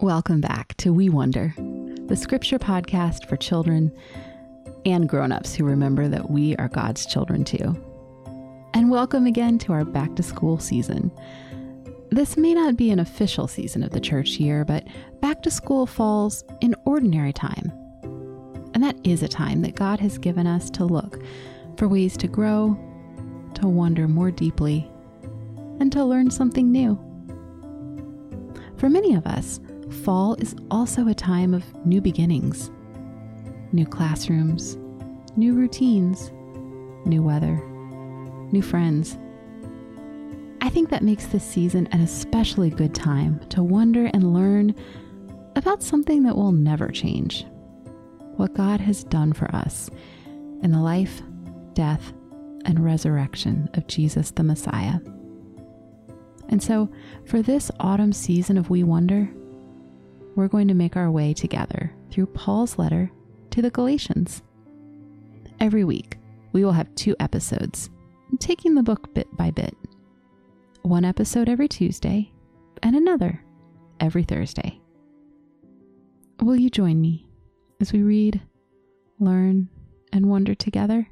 Welcome back to We Wonder, the scripture podcast for children and grown-ups who remember that we are God's children too. And welcome again to our back to school season. This may not be an official season of the church year, but back to school falls in ordinary time. And that is a time that God has given us to look for ways to grow, to wonder more deeply, and to learn something new. For many of us, fall is also a time of new beginnings, new classrooms, new routines, new weather, new friends. I think that makes this season an especially good time to wonder and learn about something that will never change what God has done for us in the life, death, and resurrection of Jesus the Messiah. And so, for this autumn season of We Wonder, we're going to make our way together through Paul's letter to the Galatians. Every week, we will have two episodes, taking the book bit by bit. One episode every Tuesday, and another every Thursday. Will you join me as we read, learn, and wonder together?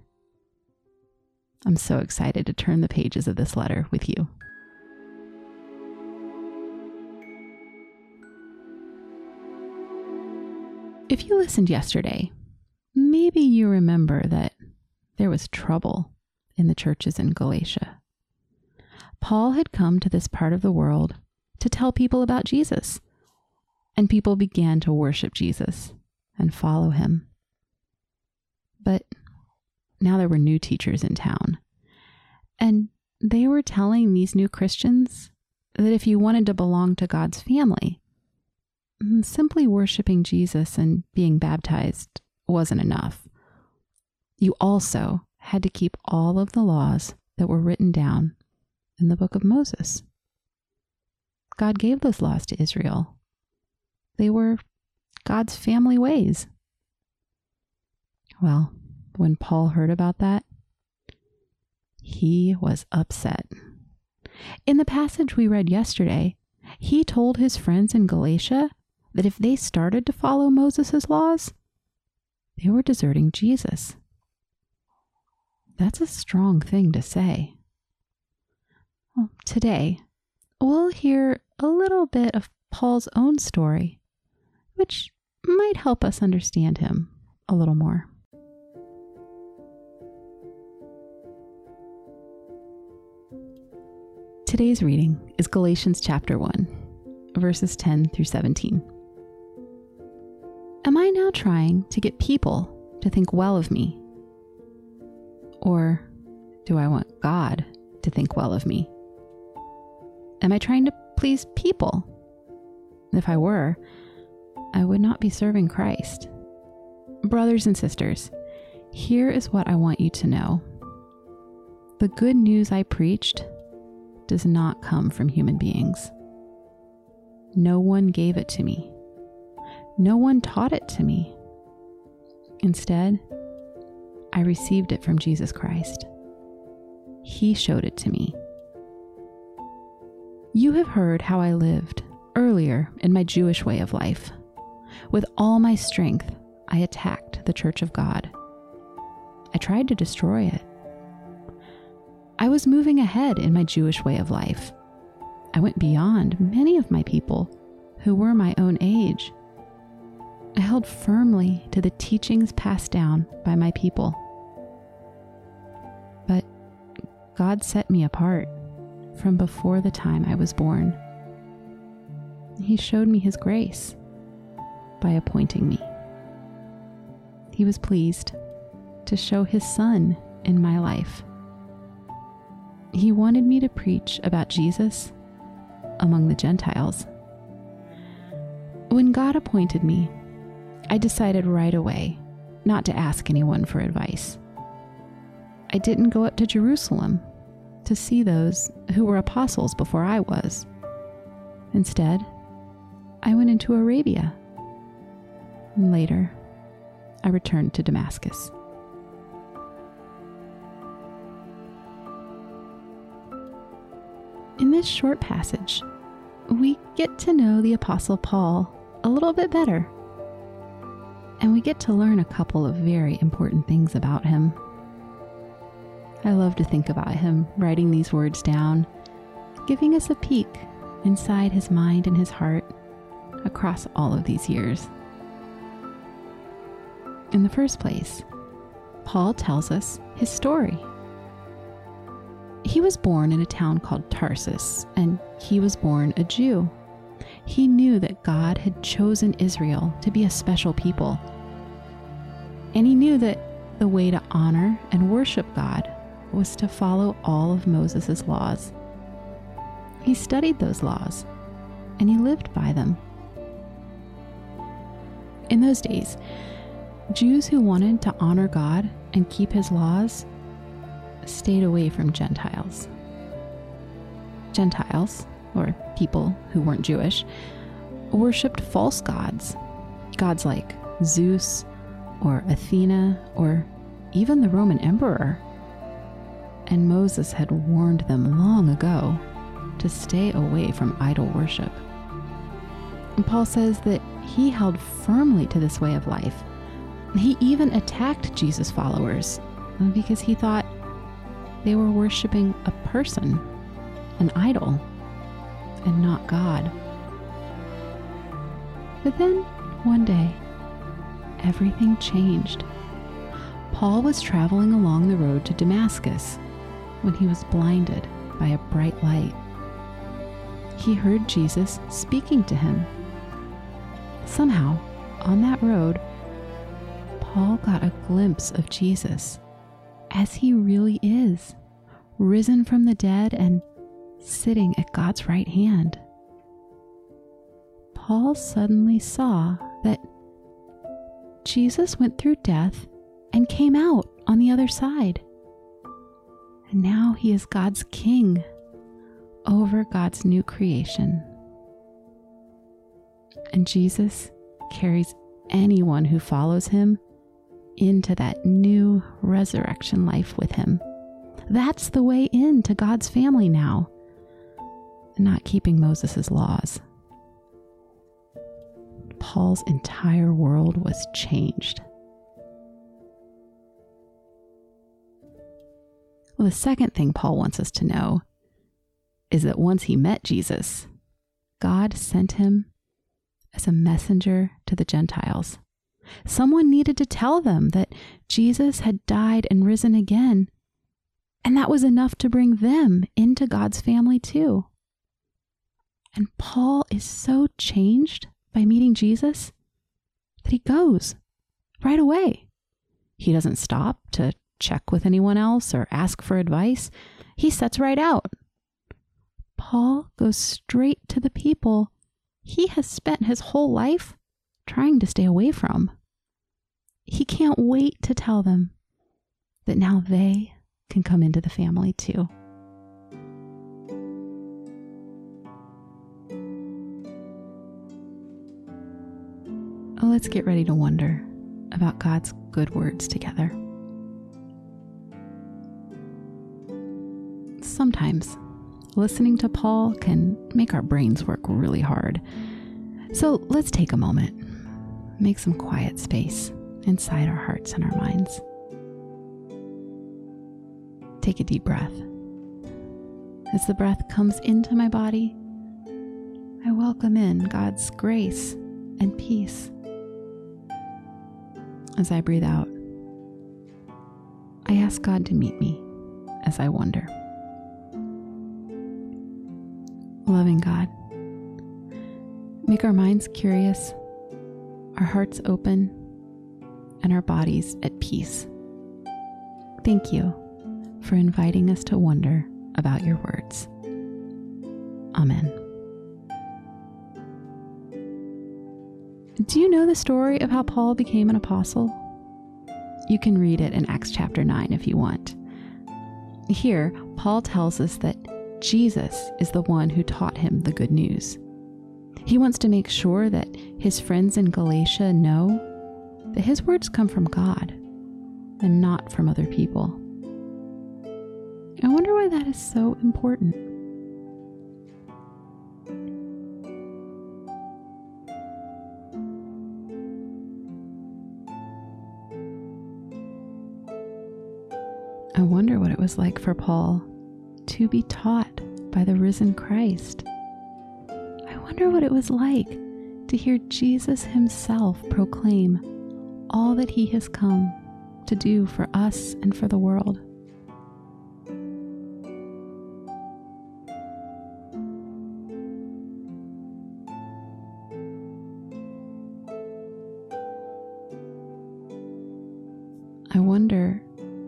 I'm so excited to turn the pages of this letter with you. If you listened yesterday, maybe you remember that there was trouble in the churches in Galatia. Paul had come to this part of the world to tell people about Jesus, and people began to worship Jesus and follow him. But now there were new teachers in town, and they were telling these new Christians that if you wanted to belong to God's family, Mm, simply worshiping Jesus and being baptized wasn't enough. You also had to keep all of the laws that were written down in the book of Moses. God gave those laws to Israel. They were God's family ways. Well, when Paul heard about that, he was upset. In the passage we read yesterday, he told his friends in Galatia that if they started to follow Moses' laws, they were deserting Jesus. That's a strong thing to say. Well, today, we'll hear a little bit of Paul's own story, which might help us understand him a little more. Today's reading is Galatians chapter 1, verses 10 through 17. Trying to get people to think well of me? Or do I want God to think well of me? Am I trying to please people? If I were, I would not be serving Christ. Brothers and sisters, here is what I want you to know. The good news I preached does not come from human beings. No one gave it to me. No one taught it to me. Instead, I received it from Jesus Christ. He showed it to me. You have heard how I lived earlier in my Jewish way of life. With all my strength, I attacked the church of God. I tried to destroy it. I was moving ahead in my Jewish way of life. I went beyond many of my people who were my own age I held firmly to the teachings passed down by my people. But God set me apart from before the time I was born. He showed me His grace by appointing me. He was pleased to show His Son in my life. He wanted me to preach about Jesus among the Gentiles. When God appointed me I decided right away not to ask anyone for advice. I didn't go up to Jerusalem to see those who were apostles before I was. Instead, I went into Arabia. And later, I returned to Damascus. In this short passage, we get to know the Apostle Paul a little bit better. And we get to learn a couple of very important things about him. I love to think about him writing these words down, giving us a peek inside his mind and his heart across all of these years. In the first place, Paul tells us his story. He was born in a town called Tarsus, and he was born a Jew. He knew that God had chosen Israel to be a special people. And he knew that the way to honor and worship God was to follow all of Moses' laws. He studied those laws and he lived by them. In those days, Jews who wanted to honor God and keep his laws stayed away from Gentiles. Gentiles, or people who weren't Jewish, worshipped false gods, gods like Zeus or Athena or even the Roman emperor. And Moses had warned them long ago to stay away from idol worship. And Paul says that he held firmly to this way of life. He even attacked Jesus' followers because he thought they were worshiping a person, an idol, and not God. But then, one day, everything changed. Paul was traveling along the road to Damascus when he was blinded by a bright light. He heard Jesus speaking to him. Somehow, on that road, Paul got a glimpse of Jesus as he really is, risen from the dead and sitting at God's right hand. Paul suddenly saw that Jesus went through death and came out on the other side. And now he is God's king over God's new creation. And Jesus carries anyone who follows him into that new resurrection life with Him. That's the way into God's family now, not keeping Moses' laws. Paul's entire world was changed. Well, the second thing Paul wants us to know is that once he met Jesus, God sent him as a messenger to the Gentiles. Someone needed to tell them that Jesus had died and risen again. And that was enough to bring them into God's family too. And Paul is so changed by meeting Jesus that he goes right away. He doesn't stop to check with anyone else or ask for advice. He sets right out. Paul goes straight to the people he has spent his whole life trying to stay away from. He can't wait to tell them that now they can come into the family too. Oh, let's get ready to wonder about God's good words together. Sometimes listening to Paul can make our brains work really hard. So let's take a moment, make some quiet space inside our hearts and our minds. Take a deep breath. As the breath comes into my body, I welcome in God's grace and peace. As I breathe out, I ask God to meet me as I wonder. Loving God, make our minds curious, our hearts open, and our bodies at peace. Thank you for inviting us to wonder about your words. Amen. Do you know the story of how Paul became an apostle? You can read it in Acts chapter 9 if you want. Here, Paul tells us that Jesus is the one who taught him the good news. He wants to make sure that his friends in Galatia know that his words come from God and not from other people. I wonder why that is so important. Was like for Paul to be taught by the risen Christ. I wonder what it was like to hear Jesus himself proclaim all that he has come to do for us and for the world. I wonder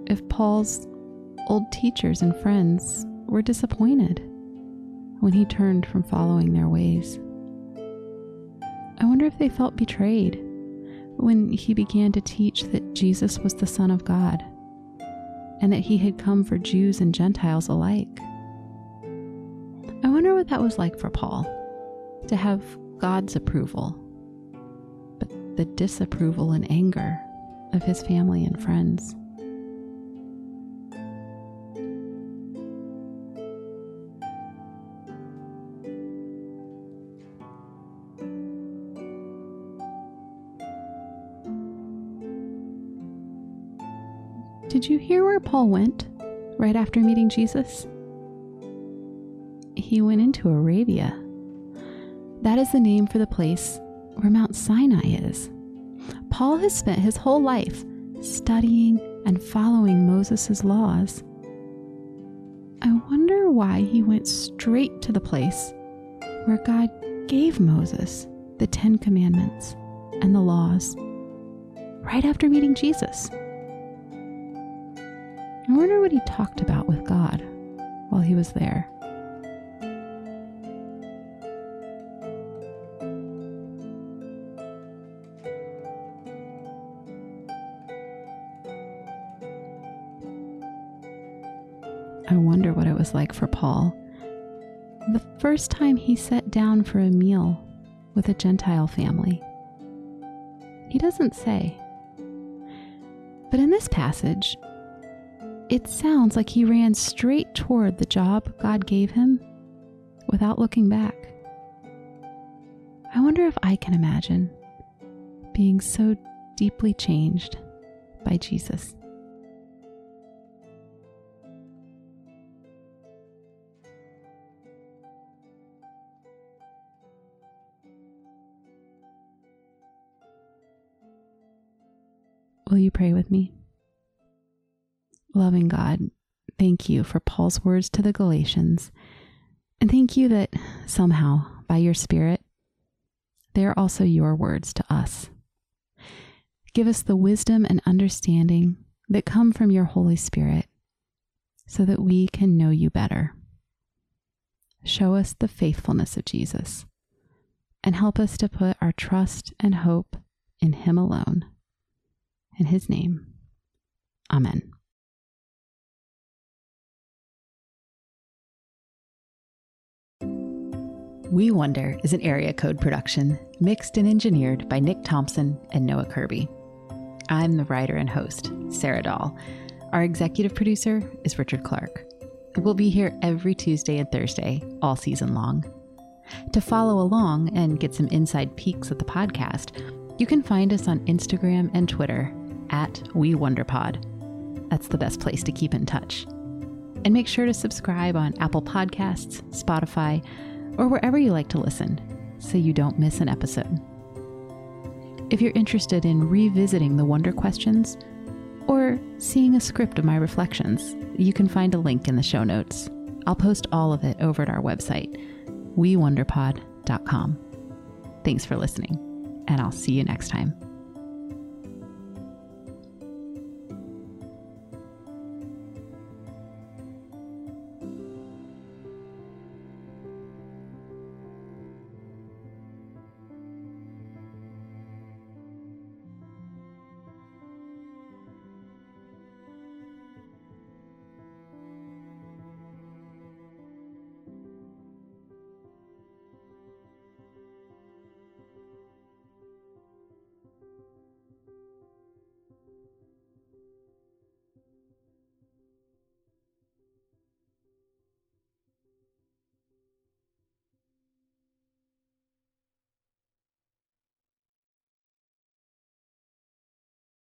if Paul's teachers and friends were disappointed when he turned from following their ways. I wonder if they felt betrayed when he began to teach that Jesus was the Son of God and that he had come for Jews and Gentiles alike. I wonder what that was like for Paul to have God's approval, but the disapproval and anger of his family and friends. Did you hear where Paul went right after meeting Jesus? He went into Arabia. That is the name for the place where Mount Sinai is. Paul has spent his whole life studying and following Moses' laws. I wonder why he went straight to the place where God gave Moses the Ten Commandments and the laws right after meeting Jesus. I wonder what he talked about with God while he was there. I wonder what it was like for Paul the first time he sat down for a meal with a Gentile family. He doesn't say. But in this passage, it sounds like he ran straight toward the job God gave him without looking back. I wonder if I can imagine being so deeply changed by Jesus. Will you pray with me? Loving God, thank you for Paul's words to the Galatians. And thank you that somehow, by your Spirit, they are also your words to us. Give us the wisdom and understanding that come from your Holy Spirit so that we can know you better. Show us the faithfulness of Jesus and help us to put our trust and hope in Him alone. In His name, Amen. We Wonder is an area code production, mixed and engineered by Nick Thompson and Noah Kirby. I'm the writer and host, Sarah Dahl. Our executive producer is Richard Clark. We'll be here every Tuesday and Thursday, all season long. To follow along and get some inside peeks at the podcast, you can find us on Instagram and Twitter at WeWonderPod. That's the best place to keep in touch. And make sure to subscribe on Apple Podcasts, Spotify, or wherever you like to listen so you don't miss an episode. If you're interested in revisiting the Wonder questions or seeing a script of my reflections, you can find a link in the show notes. I'll post all of it over at our website, wewonderpod.com. Thanks for listening, and I'll see you next time.